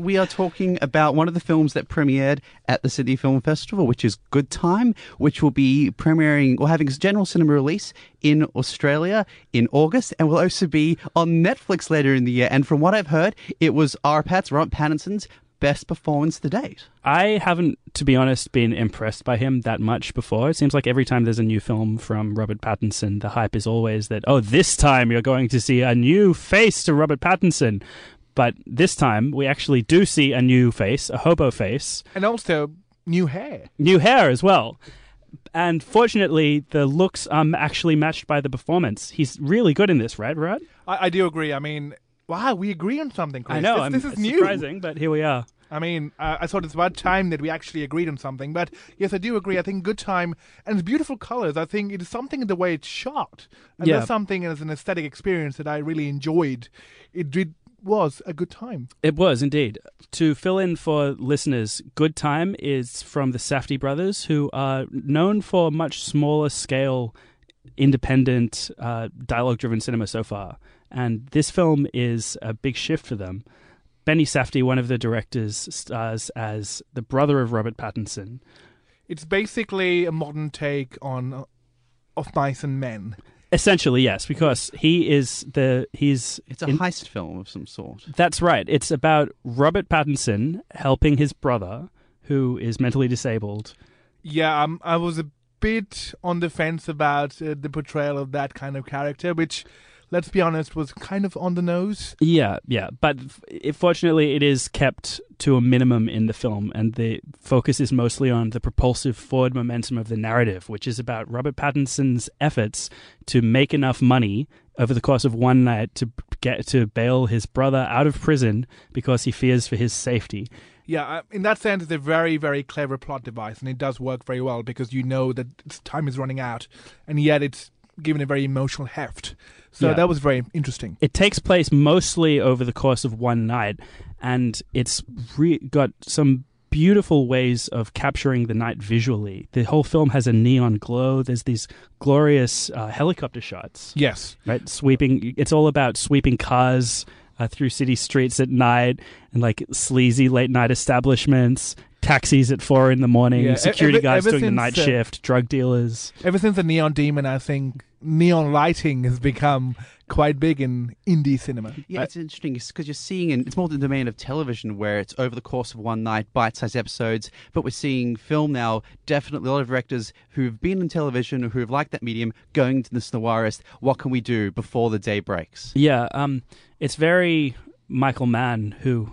We are talking about one of the films that premiered at the Sydney Film Festival, which is Good Time, which will be premiering or having its general cinema release in Australia in August and will also be on Netflix later in the year. And from what I've heard, it was Arpat's, Robert Pattinson's best performance to date. I haven't, to be honest, been impressed by him that much before. It seems like every time there's a new film from Robert Pattinson, the hype is always that, oh, this time you're going to see a new face to Robert Pattinson. But this time, we actually do see a new face, a hobo face, And also new hair. new hair as well. And fortunately, the looks are actually matched by the performance. He's really good in this, right, Rod? I, I do agree. I mean, wow, we agree on something, Chris. I know. This, I'm, this is it's new. surprising, but here we are. I mean, uh, I thought it's about time that we actually agreed on something. But yes, I do agree. I think Good Time and its beautiful colors. I think it is something in the way it's shot, and Yeah. there's something as an aesthetic experience that I really enjoyed. It did was a good time. It was indeed. To fill in for listeners, Good Time is from the Safdie brothers, who are known for much smaller scale, independent, uh, dialogue driven cinema so far. And this film is a big shift for them. Benny Safdie, one of the directors, stars as the brother of Robert Pattinson. It's basically a modern take on uh, of mice and men. Essentially, yes, because he is the he's It's a in- heist film of some sort. That's right. It's about Robert Pattinson helping his brother, who is mentally disabled, Yeah, um, I was a bit on the fence about uh, the portrayal of that kind of character, which, let's be honest, was kind of on the nose. Yeah, yeah, but f- fortunately, it is kept to a minimum in the film, and the focus is mostly on the propulsive forward momentum of the narrative, which is about Robert Pattinson's efforts to make enough money over the course of one night to get to bail his brother out of prison because he fears for his safety. Yeah, in that sense, it's a very, very clever plot device, and it does work very well because you know that time is running out, and yet it's given a very emotional heft. So Yeah. that was very interesting. It takes place mostly over the course of one night, and it's re- got some beautiful ways of capturing the night visually. The whole film has a neon glow. There's these glorious uh, helicopter shots, Yes. right? Sweeping. It's all about sweeping cars uh, through city streets at night, and like sleazy late night establishments. Taxis at four in the morning, Yeah, security ever- guards ever doing the night uh, shift, drug dealers. Ever since the Neon Demon, I think neon lighting has become quite big in indie cinema. Yeah, it's interesting because you're seeing, in, it's more the domain of television where it's over the course of one night, bite sized episodes. But we're seeing film now, definitely a lot of directors who've been in television, who've liked that medium, going to the noirist. What can we do before the day breaks? Yeah, um, it's very Michael Mann who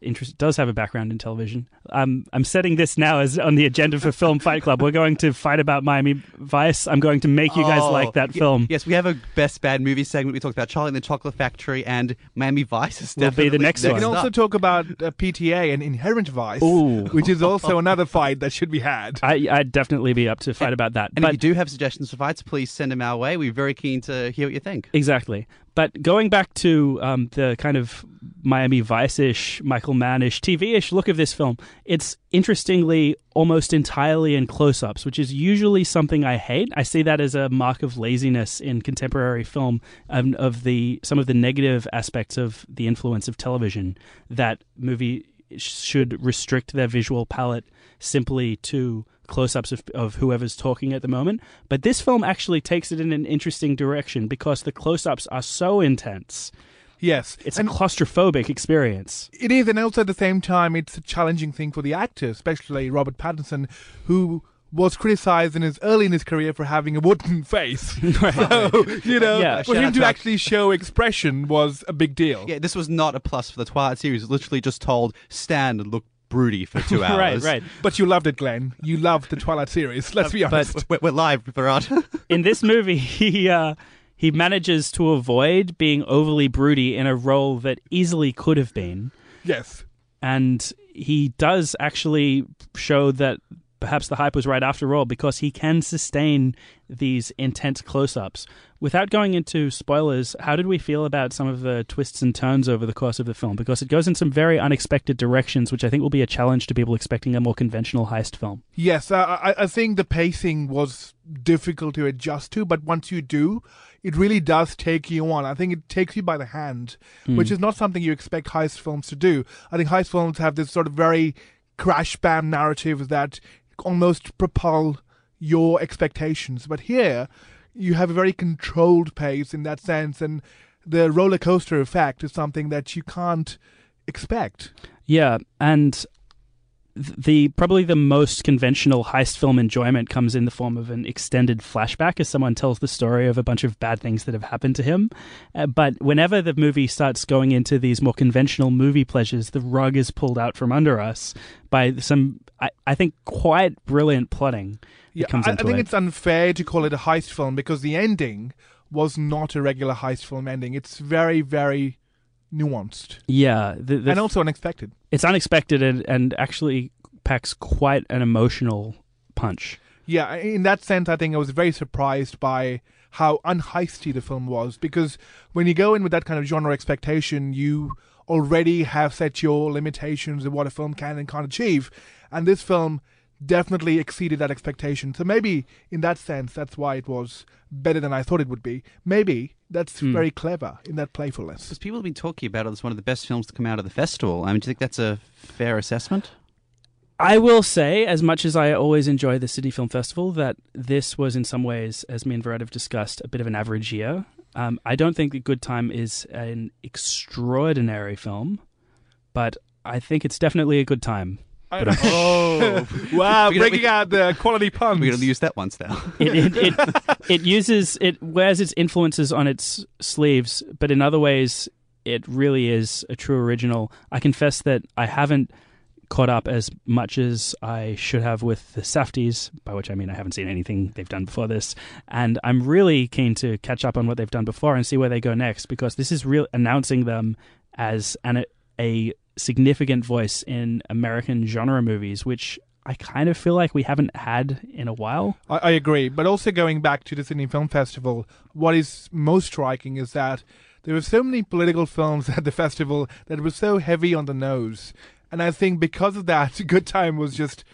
interest, does have a background in television. Um, I'm setting this now as on the agenda for Film Fight Club. We're going to fight about Miami Vice. I'm going to make you guys Oh, like that y- film. Yes, we have a best bad movie segment. We talked about Charlie and the Chocolate Factory and Miami Vice. Is Will be the definitely next We can also talk about uh, PTA and Inherent Vice, Ooh. which is also another fight that should be had. I, I'd definitely be up to fight about that. And but if you do have suggestions for fights, please send them our way. We're very keen to hear what you think. Exactly. But going back to um, the kind of Miami Vice ish, Michael Mann ish, TV ish look of this film, it's interestingly almost entirely in close ups, which is usually something I hate. I see that as a mark of laziness in contemporary film um, of the some of the negative aspects of the influence of television that movie should restrict their visual palette simply to close-ups of, of whoever's talking at the moment but this film actually takes it in an interesting direction because the close-ups are so intense Yes, it's and a claustrophobic experience it is, and also at the same time, it's a challenging thing for the actor, especially Robert Pattinson, who was criticized in his early in his career for having a wooden face. So you know, Yeah. for him to to- actually show expression was a big deal. Yeah, this was not a plus for the Twilight series. Literally just told stand and look broody for two hours. right right But you loved it, Glenn. You loved the Twilight series. Let's be but- honest. We're, we're live, Virat. in this movie he uh he manages to avoid being overly broody in a role that easily could have been yes. and he does actually show that perhaps the hype was right after all because he can sustain these intense close-ups. Without going into spoilers, how did we feel about some of the twists and turns over the course of the film? Because it goes in some very unexpected directions, which I think will be a challenge to people expecting a more conventional heist film. Yes, I, I think the pacing was difficult to adjust to, but once you do, it really does take you on. I think it takes you by the hand, Hmm. which is not something you expect heist films to do. I think heist films have this sort of very crash bam narrative that almost propel your expectations. But here, you have a very controlled pace in that sense, and the roller coaster effect is something that you can't expect. Yeah, and the probably the most conventional heist film enjoyment comes in the form of an extended flashback as someone tells the story of a bunch of bad things that have happened to him. Uh, but whenever the movie starts going into these more conventional movie pleasures, the rug is pulled out from under us by some, I, I think, quite brilliant plotting. Yeah, comes I, I think it. it's unfair to call it a heist film because the ending was not a regular heist film ending. It's very, very nuanced Yeah, the, the and also unexpected. it's unexpected and, and actually packs quite an emotional punch. Yeah, in that sense, I think I was very surprised by how unheisty the film was because when you go in with that kind of genre expectation, you already have set your limitations of what a film can and can't achieve, and this film definitely exceeded that expectation. So maybe in that sense, that's why it was better than I thought it would be. Maybe that's Hmm. very clever in that playfulness. Because people have been talking about it as one of the best films to come out of the festival. I mean, do you think that's a fair assessment? I will say, as much as I always enjoy the Sydney Film Festival, that this was in some ways, as me and Varad have discussed, a bit of an average year. Um, I don't think that Good Time is an extraordinary film, but I think it's definitely a good time. I- But oh, wow! We gotta- breaking we- out the quality puns. We're going to use that once now. It, it, it, it uses, it wears its influences on its sleeves, but in other ways, it really is a true original. I confess that I haven't caught up as much as I should have with the Safdies, by which I mean I haven't seen anything they've done before this, and I'm really keen to catch up on what they've done before and see where they go next because this is real announcing them as an a significant voice in American genre movies, which I kind of feel like we haven't had in a while. I, I agree. But also going back to the Sydney Film Festival, what is most striking is that there were so many political films at the festival that were so heavy on the nose. And I think because of that, Good Time was just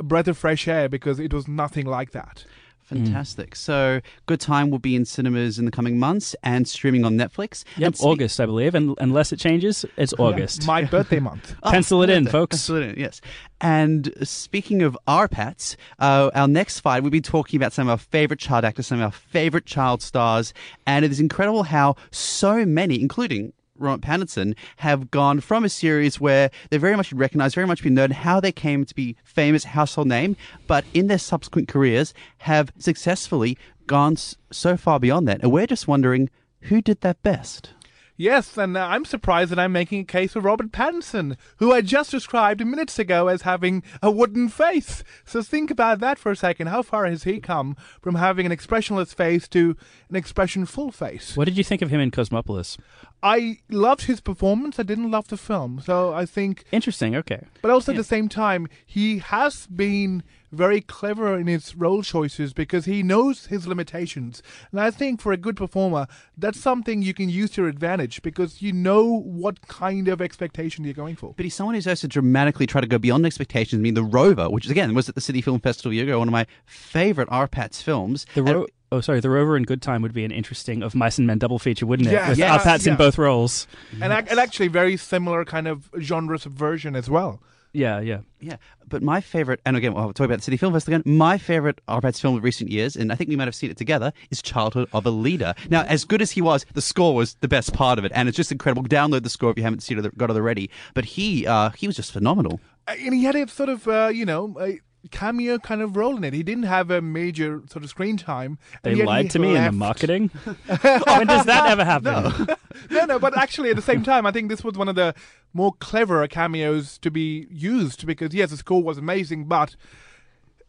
a breath of fresh air because it was nothing like that. Fantastic. So, Good Time will be in cinemas in the coming months and streaming on Netflix. Yep, spe- August, I believe, and unless it changes, it's August. My birthday month. Oh, Pencil it in, birthday. folks. Pencil it in, yes. And speaking of RPATs, uh, our next fight, we'll be talking about some of our favorite child actors, some of our favorite child stars. And it is incredible how so many, including Robert Pattinson, have gone from a series where they're very much recognized, very much been known, how they came to be famous household name, but in their subsequent careers have successfully gone so far beyond that. And we're just wondering who did that best? Yes, and uh, I'm surprised that I'm making a case for Robert Pattinson, who I just described minutes ago as having a wooden face. So think about that for a second. How far has he come from having an expressionless face to an expression-full face? What did you think of him in Cosmopolis? I loved his performance. I didn't love the film. So I think, Interesting. Okay. but also Yeah. at the same time, he has been very clever in his role choices because he knows his limitations. And I think for a good performer, that's something you can use to your advantage because you know what kind of expectation you're going for. But he's someone who's also dramatically tried to go beyond expectations. I mean, The Rover, which again was at the Sydney Film Festival a year ago, one of my favorite RPATS films. The And- oh, sorry. The Rover in Good Time would be an interesting of Mice and Men double feature, wouldn't it? Yeah, With yeah, our Pats in both roles. And, ac- and actually, very similar kind of genre subversion as well. Yeah, yeah. yeah, but my favorite, and again, I'll talk about the Sydney Film Festival again. My favorite RPATS film of recent years, and I think we might have seen it together, is Childhood of a Leader. Now, as good as he was, the score was the best part of it, and it's just incredible. Download the score if you haven't seen it, got it already. But he, uh, he was just phenomenal. Uh, And he had a sort of, uh, you know, a cameo kind of role in it. He didn't have a major sort of screen time. They lied to me in the marketing. when does that ever happen? no, no, but actually at the same time, I think this was one of the more clever cameos to be used because yes, the score was amazing, but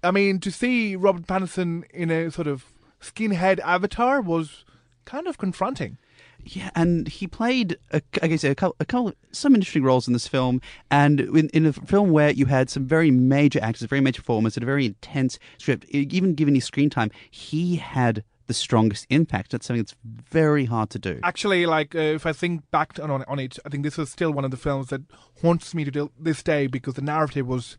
I mean to see Robert Pattinson in a sort of skinhead avatar was kind of confronting. Yeah, and he played, I guess, a couple, a couple, some interesting roles in this film. And in, in a film where you had some very major actors, very major performers, and a very intense script, even given his screen time, he had the strongest impact. That's something that's very hard to do. Actually, like uh, if I think back on on it, I think this is still one of the films that haunts me to this day because the narrative was.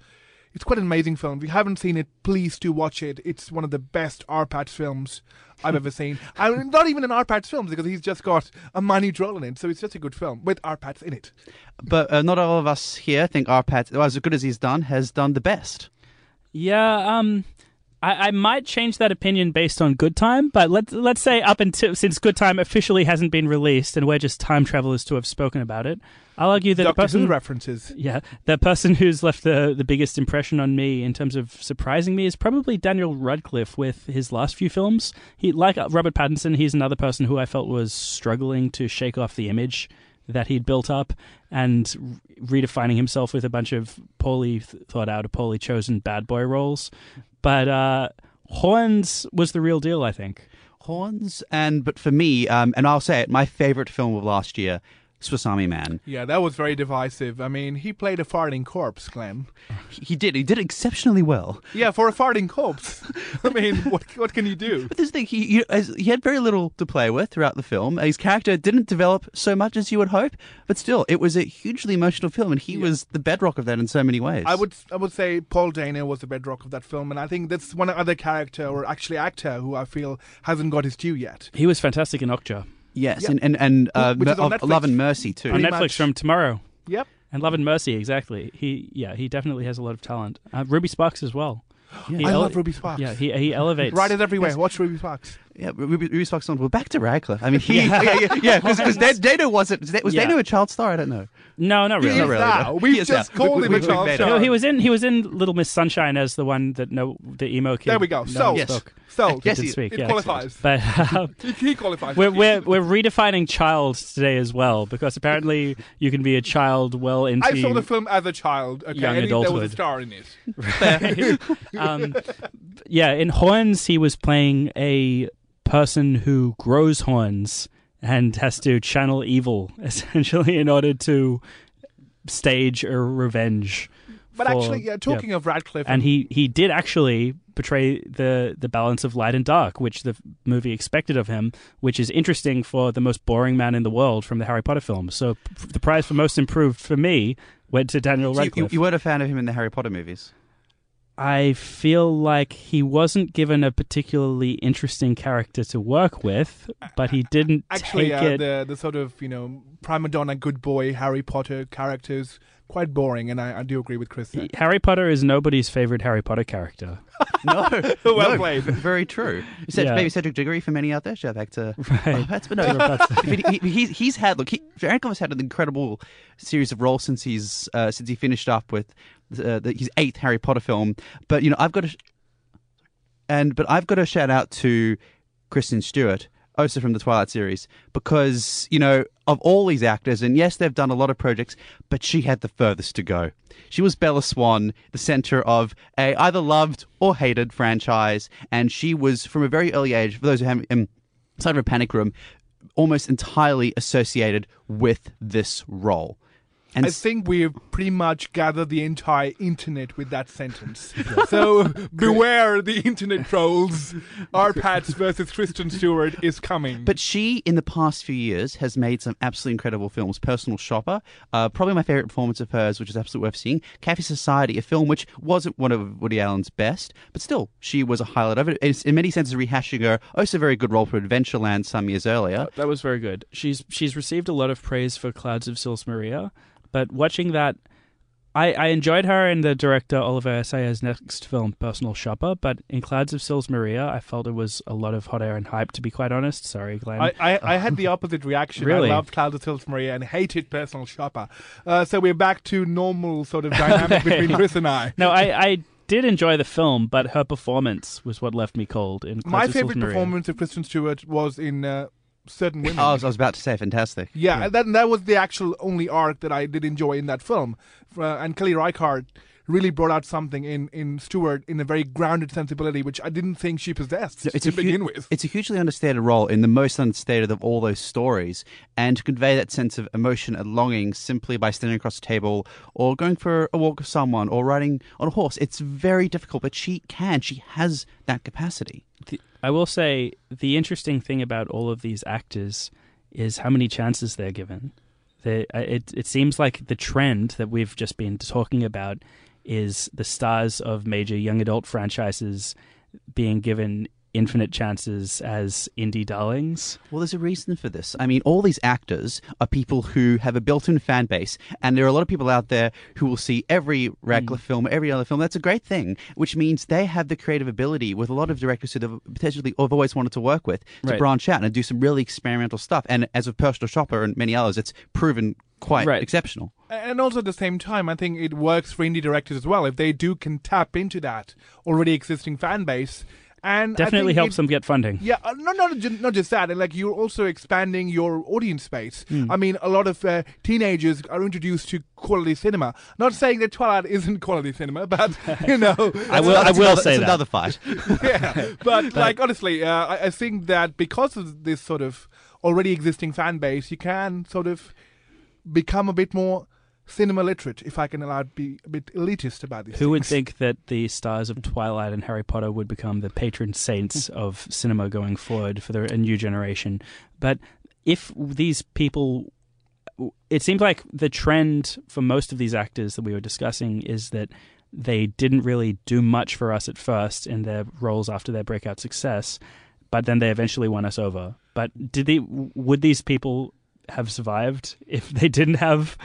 It's quite an amazing film. If you haven't seen it, please do watch it. It's one of the best Arpats films I've ever seen. I mean, not even an Arpats film because he's just got a Manu Droll in it, so it's just a good film with Arpats in it. But uh, not all of us here think Arpat, well, as good as he's done, has done the best. Yeah, um, I, I might change that opinion based on Good Time, but let's let's say up until since Good Time officially hasn't been released, and we're just time travelers to have spoken about it. I'll argue that the person Who references. Yeah, the person who's left the the biggest impression on me in terms of surprising me is probably Daniel Radcliffe with his last few films. He like Robert Pattinson, he's another person who I felt was struggling to shake off the image that he'd built up and re- redefining himself with a bunch of poorly thought out, or poorly chosen bad boy roles. But uh, Horns was the real deal, I think. Horns, and but for me, um, and I'll say it, my favorite film of last year, Swiss Army Man. Yeah, that was very divisive. I mean, he played a farting corpse, Glenn. He he did, he did exceptionally well. Yeah, for a farting corpse. I mean, what what can you do? But this thing, he he, as- he had very little to play with throughout the film. His character didn't develop so much as you would hope, but still, it was a hugely emotional film, and he was the bedrock of that in so many ways. I would I would say Paul Dano was the bedrock of that film, and I think that's one other character or actually actor who I feel hasn't got his due yet. He was fantastic in Okja yes, Yeah. and and and uh, Which is on of Netflix. Love and Mercy too. on Pretty Netflix much. from tomorrow. Yep. And Love and Mercy, exactly. He, yeah, he definitely has a lot of talent. Uh, Ruby Sparks as well. He I ele- love Ruby Sparks. Yeah, he he elevates. Write it everywhere. Watch Ruby Sparks. Yeah, Ruby, Ruby Sparks on. Well, back to Radcliffe. I mean, he, yeah, yeah, yeah, because Dano wasn't. Was Yeah. Dano a child star? I don't know. No, not really. Not really, no. We've He just called him we- a child star. No, he was in he was in Little Miss Sunshine as the one that no the emo kid. There we go. no So, Yes. spoke. so Yes, he- speak. it yeah. qualifies. But uh, He, he qualifies. we're, we're we're redefining child today as well because apparently you can be a child well into I saw the film as a child. Okay, Young and he- there was a adulthood. star in it. um, yeah, in Horns, he was playing a person who grows horns and has to channel evil, essentially, in order to stage a revenge. But for- actually, yeah, talking of Radcliffe, and he he did actually portray the the balance of light and dark, which the movie expected of him, which is interesting for the most boring man in the world from the Harry Potter films. So p- the prize for most improved for me went to Daniel So you, Radcliffe. you weren't a fan of him in the Harry Potter movies. I feel like he wasn't given a particularly interesting character to work with, but he didn't actually, take uh, it. the the sort of you know prima donna good boy Harry Potter characters quite boring, and I, I do agree with Chris. there. Harry Potter is nobody's favorite Harry Potter character. No, Well no, played. Very true. You said Yeah. maybe Cedric Diggory for many out there. Shout back to Right. oh, that's but no. but he, he- he's he's had look. He, Radcliffe's had an incredible series of roles since he's uh, since he finished up with uh, the, his eighth Harry Potter film. But you know, I've got to, sh- and but I've got to shout out to Kristen Stewart, also from the Twilight series, because you know of all these actors, and yes, they've done a lot of projects, but she had the furthest to go. She was Bella Swan, the center of a either loved or hated franchise, and she was from a very early age. For those who haven't. Um, of a panic room, almost entirely associated with this role. And I s- think we've pretty much gathered the entire internet with that sentence. so beware the internet trolls. Our Pats versus Kristen Stewart is coming. But she, in the past few years, has made some absolutely incredible films. Personal Shopper, uh, probably my favorite performance of hers, which is absolutely worth seeing. Cafe Society, a film which wasn't one of Woody Allen's best, but still, she was a highlight of it. It's in many senses rehashing her also very good role for Adventureland some years earlier. That was very good. She's she's received a lot of praise for Clouds of Sils Maria, but watching that, I, I enjoyed her in the director Olivier Assayas' next film, Personal Shopper. But in Clouds of Sils Maria, I felt it was a lot of hot air and hype. To be quite honest, sorry, Glenn. I, I, I had the opposite reaction. Really? I loved Clouds of Sils Maria and hated Personal Shopper. Uh, so we're back to normal sort of dynamic between Chris and I. no, I, I did enjoy the film, but her performance was what left me cold. In Clouds My of Sils favorite performance of Kristen Stewart was in uh, Certain Women. Oh, I was, I was about to say, fantastic. Yeah, and that that was the actual only arc that I did enjoy in that film. Uh, and Kelly Reichardt really brought out something in in Stewart in a very grounded sensibility, which I didn't think she possessed No, it's to a hu- begin with. It's a hugely understated role in the most understated of all those stories, and to convey that sense of emotion and longing simply by standing across a table or going for a walk with someone or riding on a horse, it's very difficult. But she can. She has that capacity. The- I will say the interesting thing about all of these actors is how many chances they're given. They, uh, it it seems like the trend that we've just been talking about is the stars of major young adult franchises being given infinite chances as indie darlings. Well, there's a reason for this. I mean, all these actors are people who have a built in fan base, and there are a lot of people out there who will see every Radcliffe mm. film, every other film. That's a great thing, which means they have the creative ability with a lot of directors who they've potentially have always wanted to work with to Right. branch out and do some really experimental stuff. And as with Personal Shopper and many others, it's proven quite Right. exceptional. And also at the same time, I think it works for indie directors as well if they do can tap into that already existing fan base. And Definitely helps it- them get funding. Yeah, uh, no, not not just that. and Like you're also expanding your audience space. Hmm. I mean, a lot of uh, teenagers are introduced to quality cinema. Not saying that Twilight isn't quality cinema, but you know, I will- That's will another, say that's that. another fight. yeah. But like honestly, uh, I, I think that because of this sort of already existing fan base, you can sort of become a bit more cinema literate, if I can allow to be a bit elitist about these. Who would think that the stars of Twilight and Harry Potter would become the patron saints of cinema going forward for the, a new generation? But if these people, it seems like the trend for most of these actors that we were discussing is that they didn't really do much for us at first in their roles after their breakout success, but then they eventually won us over. But did they? Would these people have survived if they didn't have?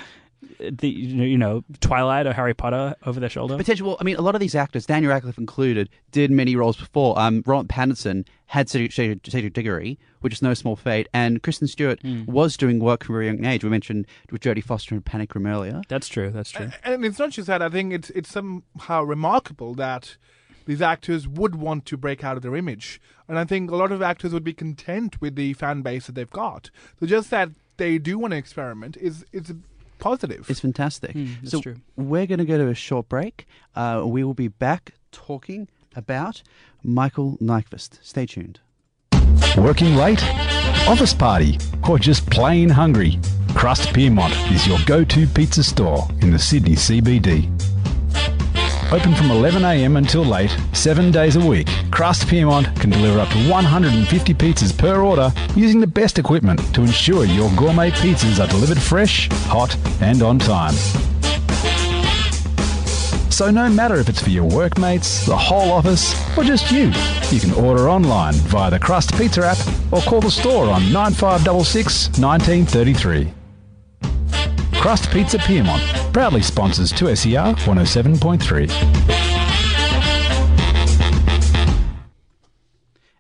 The you know, Twilight or Harry Potter over their shoulder. Potential. Well, I mean, a lot of these actors, Daniel Radcliffe included, did many roles before. Um, Rob Pattinson had Cedric, Cedric, Cedric Diggory, which is no small feat, and Kristen Stewart was doing work from a very young age. We mentioned with Jodie Foster and Panic Room earlier. That's true. That's true. And it's not just that. I think it's it's somehow remarkable that these actors would want to break out of their image, and I think a lot of actors would be content with the fan base that they've got. So just that they do want to experiment is is positive. It's fantastic. Mm, that's so true. we're going to go to a short break. Uh, we will be back talking about Michael Nyqvist. Stay tuned. Working late? Office party? Or just plain hungry? Crust Pyrmont is your go to pizza store in the Sydney CBD. Open from 11am until late, seven days a week, Crust Pyrmont can deliver up to 150 pizzas per order using the best equipment to ensure your gourmet pizzas are delivered fresh, hot, and on time. So no matter if it's for your workmates, the whole office, or just you, you can order online via the Crust Pizza app or call the store on 9566 1933. Crust Pizza Pyrmont proudly sponsors 2SER 107.3.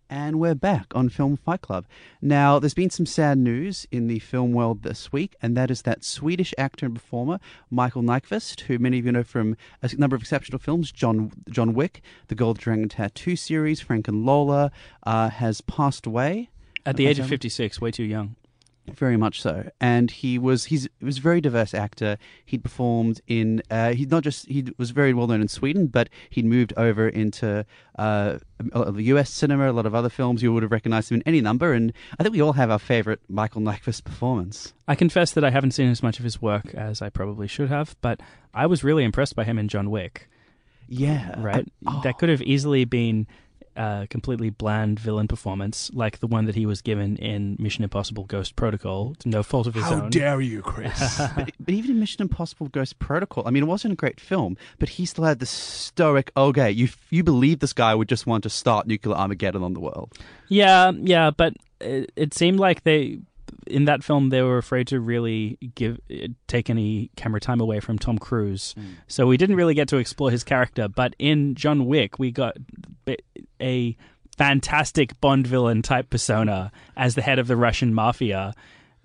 And we're back on Film Fight Club. Now, there's been some sad news in the film world this week, and that is that Swedish actor and performer Michael Nyqvist, who many of you know from a number of exceptional films, John John Wick, the Gold Dragon Tattoo series, Frank and Lola, uh, has passed away. At the age of 56, way too young. Very much so, and he was he's he was a very diverse actor. He'd performed in uh, he not just he was very well known in Sweden, but he'd moved over into uh, a lot of the U.S. cinema, a lot of other films. You would have recognized him in any number, and I think we all have our favorite Michael Nyqvist performance. I confess that I haven't seen as much of his work as I probably should have, but I was really impressed by him in John Wick. Yeah, Right? Uh, That could have easily been a completely bland villain performance, like the one that he was given in Mission Impossible Ghost Protocol, to no fault of his How own. How dare you, Chris? but, but even in Mission Impossible Ghost Protocol, I mean, it wasn't a great film, but he still had the stoic, okay, you you believe this guy would just want to start nuclear Armageddon on the world. Yeah, yeah, but it, it seemed like they in that film they were afraid to really give take any camera time away from Tom Cruise. So we didn't really get to explore his character, but in John Wick we got a fantastic Bond villain type persona as the head of the Russian mafia.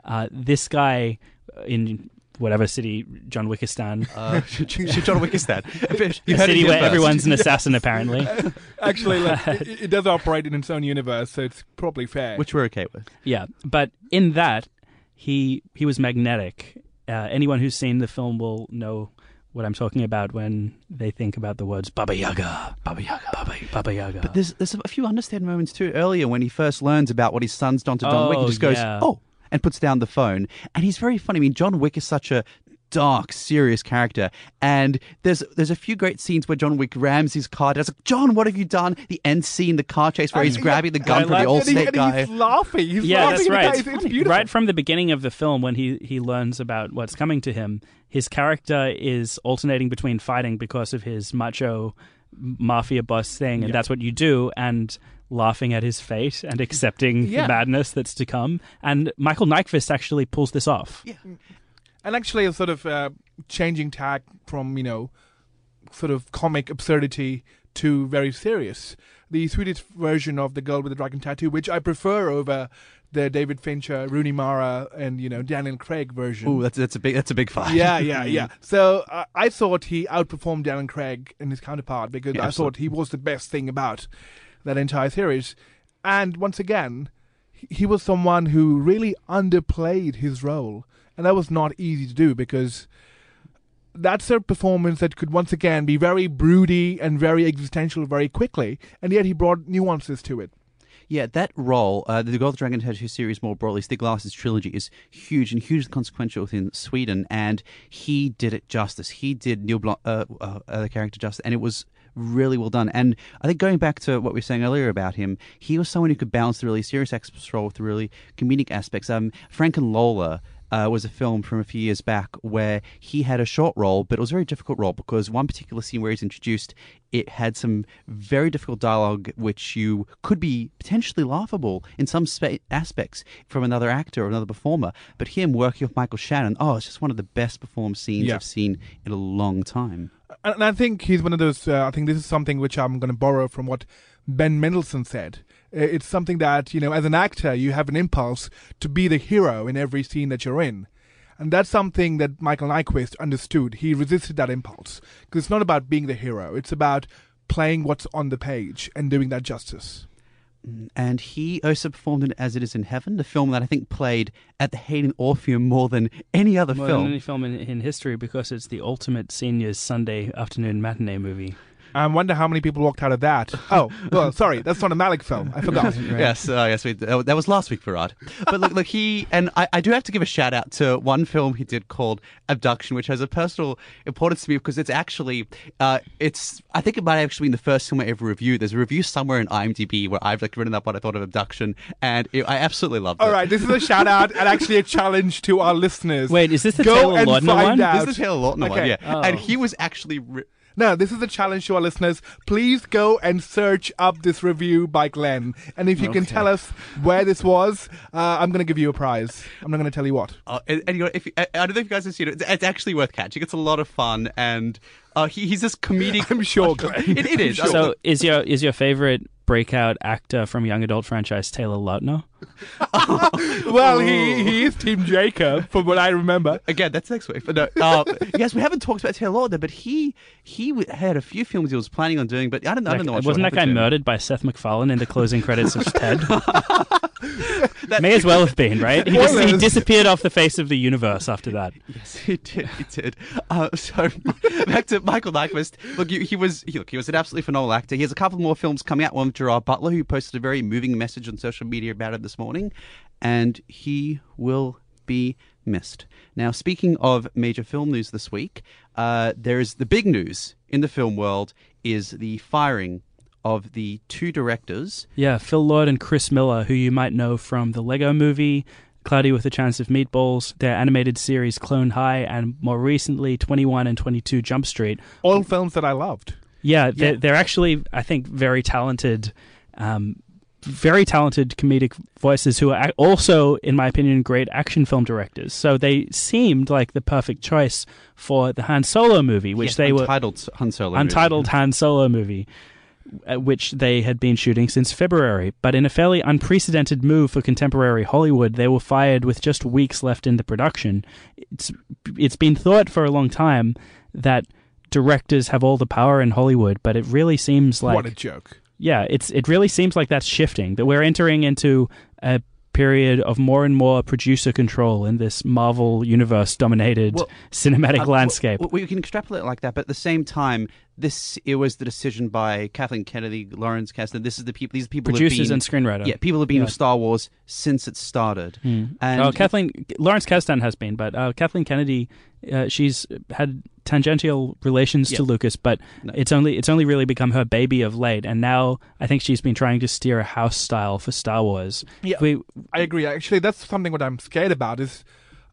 Uh, this guy in whatever city John Wickistan, Uh, John Wickistan. is that? You a heard it city where everyone's an assassin apparently. Actually, look, it, it does operate in its own universe, so it's probably fair. which we're okay with. Yeah, but in that he he was magnetic. Uh, anyone who's seen the film will know what I'm talking about when they think about the words Baba Yaga, Baba Yaga, Baba, Baba Yaga. But there's there's a few understated moments too. Earlier, when he first learns about what his son's done to John Wick, he Oh, just goes, yeah. "Oh," and puts down the phone. And he's very funny. I mean, John Wick is such a dark, serious character, and there's there's a few great scenes where John Wick rams his car. down. It's like, John, what have you done? The end scene, the car chase where he's And- grabbing the gun from the like- and, he, Allstate and guy. he's laughing. He's yeah, laughing that's right. It's, it's beautiful. Right from the beginning of the film, when he he learns about what's coming to him, his character is alternating between fighting because of his macho mafia boss thing, and Yeah. that's what you do, and laughing at his fate and accepting Yeah. the madness that's to come. And Michael Nyqvist actually pulls this off. Yeah. And actually a sort of uh, changing tack from you know sort of comic absurdity to very serious the swedish version of the girl with the dragon tattoo which i prefer over the david fincher rooney mara and you know daniel craig version Ooh, that's that's a big that's a big fight. yeah, yeah, yeah. So uh, I thought he outperformed Daniel Craig and his counterpart because Yeah, I thought he was the best thing about that entire series. And once again, he- was someone who really underplayed his role, and that was not easy to do because that's a performance that could once again be very broody and very existential very quickly, and yet he brought nuances to it. Yeah, that role, uh, the Gold Dragon Tattoo series more broadly, the Larsson's trilogy is huge and hugely consequential within Sweden, and he did it justice. He did Neil Blanc, uh, uh, uh, the character justice, and it was really well done. And I think going back to what we were saying earlier about him, he was someone who could balance the really serious aspects role with the really comedic aspects. Um, Frank and Lola uh, was a film from a few years back where he had a short role, but it was a very difficult role because one particular scene where he's introduced, it had some very difficult dialogue which you could be potentially laughable in some aspects from another actor or another performer. But him working with Michael Shannon, oh, it's just one of the best performed scenes Yeah. I've seen in a long time. And I think he's one of those. Uh, I think this is something which I'm going to borrow from what Ben Mendelsohn said. Uh, It's something that you know, as an actor, you have an impulse to be the hero in every scene that you're in, and that's something that Michael Nyqvist understood. He resisted that impulse because it's not about being the hero; it's about playing what's on the page and doing that justice. And he also performed in As It Is in Heaven, the film that I think played at the Hayden Orpheum more than any other More film. than any film in, in history because it's the ultimate seniors Sunday afternoon matinee movie. I wonder how many people walked out of that. Oh, well, sorry, that's not a Malick film. I forgot. Yes, uh, yes, we, uh, that was last week for Rod. But look, look, he and I, I do have to give a shout out to one film he did called Abduction, which has a personal importance to me because it's actually, uh, it's I think it might have actually been the first film I ever reviewed. There's a review somewhere in IMDb where I've like written up what I thought of Abduction, and it, I absolutely loved it. All right, this is a shout out and actually a challenge to our listeners. Wait, is this the Go Taylor and Lautner one? out. This is the Taylor Lautner one, yeah, Oh. and he was actually. Re- No, this is a challenge to our listeners. Please go and search up this review by Glenn. And if you can tell us where this was, uh, I'm going to give you a prize. I'm not going to tell you what. Uh, and, and you know, if I, I don't know if you guys have seen it, it's, it's actually worth catching. It's a lot of fun, and uh, he, he's this comedic. I'm sure, Glenn. it, it is. So is your is your favorite breakout actor from young adult franchise Taylor Lautner? Well, he, he is Team Jacob, from what I remember. Again, that's next week. But no, uh, yes, we haven't talked about Taylor Lautner, but he he w- had a few films he was planning on doing, but I don't, I don't know. What wasn't that guy happened to him. murdered by Seth MacFarlane in the closing credits of Ted? May as well have been, right? He, he disappeared off the face of the universe after that. Yes, he did. He did. Uh, so back to Michael Nyqvist. Look, he, he was he, look, he was an absolutely phenomenal actor. He has a couple more films coming out. One with Gerard Butler, who posted a very moving message on social media about it this morning, and he will be missed. Now, speaking of major film news this week, uh, there is the big news in the film world is the firing of the two directors Yeah, Phil Lord and Chris Miller, who you might know from the Lego movie, Cloudy with a Chance of Meatballs, their animated series Clone High, and more recently 21 and 22 Jump Street. All films that I loved. Yeah, they're, Yeah. they're actually, I think, very talented, um, very talented comedic voices who are also, in my opinion, great action film directors. So they seemed like the perfect choice for the Han Solo movie, which Yes, they were untitled Han Solo. movie. untitled Han Solo movie, which they had been shooting since February. But in a fairly unprecedented move for contemporary Hollywood, they were fired with just weeks left in the production. It's it's been thought for a long time that directors have all the power in Hollywood, but it really seems like what a joke. yeah, it's it really seems like that's shifting. That we're entering into a period of more and more producer control in this Marvel universe dominated Well, cinematic Uh, landscape. Well, well, you can extrapolate it like that, but at the same time, this it was the decision by Kathleen Kennedy, Lawrence Kasdan. This is the people. These people Producers been, and screenwriter. yeah, people have been Yeah. with Star Wars since it started. Hmm. And oh, Kathleen Lawrence Kasdan has been, but uh, Kathleen Kennedy, uh, she's had tangential relations to Lucas, but No. it's only it's only really become her baby of late, and now I think she's been trying to steer a house style for Star Wars. Yeah. We, I agree. Actually, that's something what I'm scared about is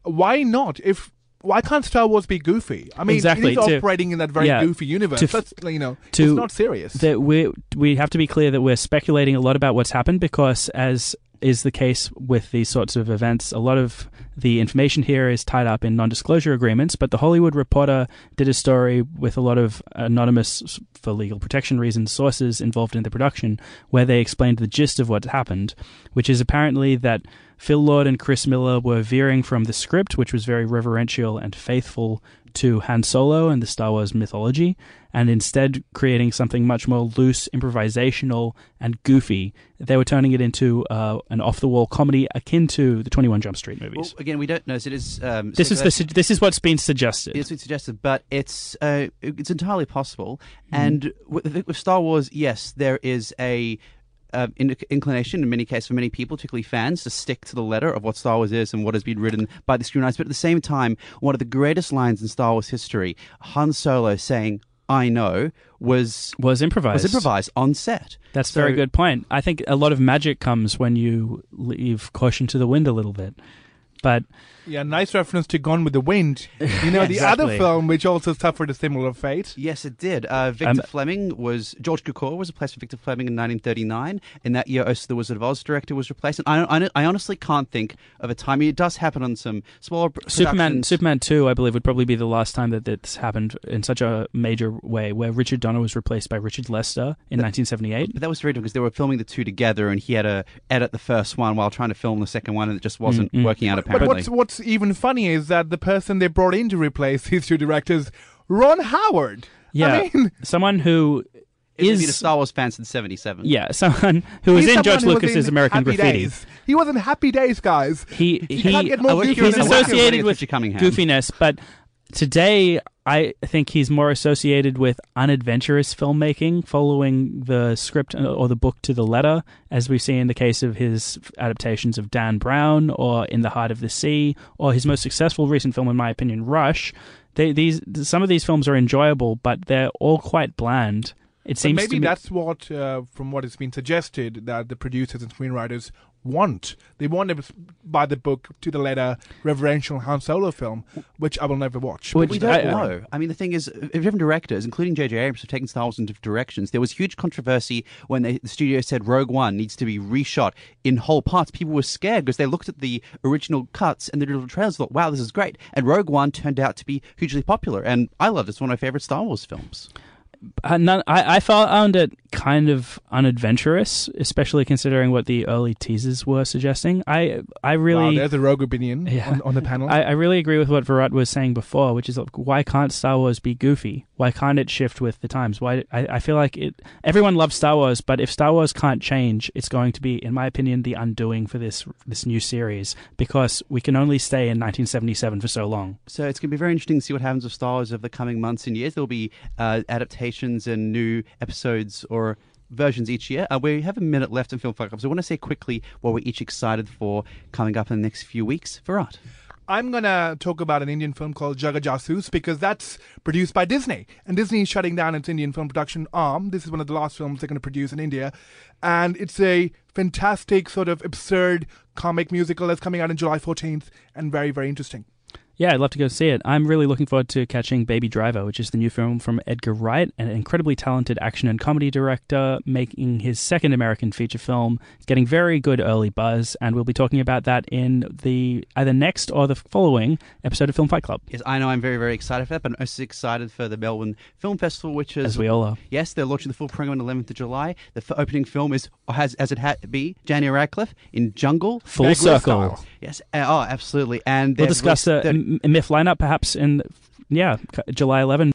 why not? If why can't Star Wars be goofy? I mean, Exactly, it is to- operating in that very yeah, goofy universe. to That's you know, to- it's not serious. that we we have to be clear that we're speculating a lot about what's happened because as is the case with these sorts of events. A lot of the information here is tied up in non-disclosure agreements but the hollywood reporter did a story with a lot of anonymous for legal protection reasons sources involved in the production where they explained the gist of what happened which is apparently that Phil Lord and Chris Miller were veering from the script, which was very reverential and faithful to Han Solo and the Star Wars mythology, and instead creating something much more loose, improvisational, and goofy. They were turning it into uh, an off-the-wall comedy akin to the Twenty One Jump Street well, movies. again, we don't know. So it is. Um, this is the this is what's been suggested. It's been suggested, but it's uh, it's entirely possible. Mm-hmm. And with, with Star Wars, yes, there is a uh, in- inclination in many cases for many people, particularly fans, to stick to the letter of what Star Wars is and what has been written by the screenwriters. But at the same time, one of the greatest lines in Star Wars history, Han Solo saying "I know," was was improvised. was improvised on set. That's a very good point. I think a lot of magic comes when you leave caution to the wind a little bit. But yeah, nice reference to Gone with the Wind. You know, the Exactly. other film which also suffered a similar fate. Yes, it did. Uh, Victor Um, Fleming was George Cukor was replaced with Victor Fleming in 1939. In that year, also the Wizard of Oz director was replaced. And I, I, I honestly can't think of a time. It does happen on some smaller pr- Superman, productions. Superman two, I believe, would probably be the last time that this happened in such a major way, where Richard Donner was replaced by Richard Lester in 1978. But that was very different because they were filming the two together, and he had to edit the first one while trying to film the second one, and it just wasn't Mm, mm. working out. But Apparently, what's what's even funny is that the person they brought in to replace these two directors, Ron Howard. Yeah, I mean, someone who He's a Star Wars fan since '77. yeah, someone who was in someone George Lucas's in American Happy Graffiti. Days. He was in Happy Days, guys. He You he can't get more I goofy he he's I wish that. he was associated with with Richard goofiness, but today I think he's more associated with unadventurous filmmaking, following the script uh, or the book to the letter, as we see in the case of his adaptations of Dan Brown or In the Heart of the Sea, or his most successful recent film, in my opinion, Rush. They, these some of these films are enjoyable, but they're all quite bland. It But seems maybe to me that's what, uh, from what has been suggested, that the producers and screenwriters want. They want to buy the book to the letter reverential Han Solo film, which I will never watch. Which- We don't I- I- know. I mean, the thing is, uh, different directors, including J.J. Abrams, have taken Star Wars in different directions. There was huge controversy when they, the studio said Rogue One needs to be reshot in whole parts. People were scared because they looked at the original cuts and the original trailers and thought, wow, this is great. And Rogue One turned out to be hugely popular. And I loved it. It's one of my favorite Star Wars films. Uh, none, I, I found it kind of unadventurous, especially considering what the early teasers were suggesting. I I wow, really there's a rogue opinion Yeah. on, on the panel. I, I really agree with what Virat was saying before, which is like, why can't Star Wars be goofy? Why can't it shift with the times? Why I, I feel like it. Everyone loves Star Wars, but if Star Wars can't change, it's going to be, in my opinion, the undoing for this this new series because we can only stay in 1977 for so long. So it's going to be very interesting to see what happens with Star Wars over the coming months and years. There'll be uh, adaptations and new episodes or versions each year. Uh, we have a minute left in Film Fight Club, so I want to say quickly what we're each excited for coming up in the next few weeks. Virat. I'm gonna talk about an Indian film called Jagga Jasoos because that's produced by Disney, and Disney is shutting down its Indian film production arm. This is one of the last films they're going to produce in India, and it's a fantastic sort of absurd comic musical that's coming out on July 14th, and very very interesting. Yeah, I'd love to go see it. I'm really looking forward to catching Baby Driver, which is the new film from Edgar Wright, an incredibly talented action and comedy director making his second American feature film. It's getting very good early buzz, and we'll be talking about that in the either next or the following episode of Film Fight Club, Yes, I know I'm very, very excited for that, but I'm also excited for the Melbourne Film Festival, which is. as we all are. Yes, they're launching the full program on the 11th of July. The f- opening film is, has as it had to be, Daniel Radcliffe in Jungle. Full circle. style. Yes, uh, oh, absolutely. And We'll discuss the- a MIFF lineup perhaps in, yeah, July 11.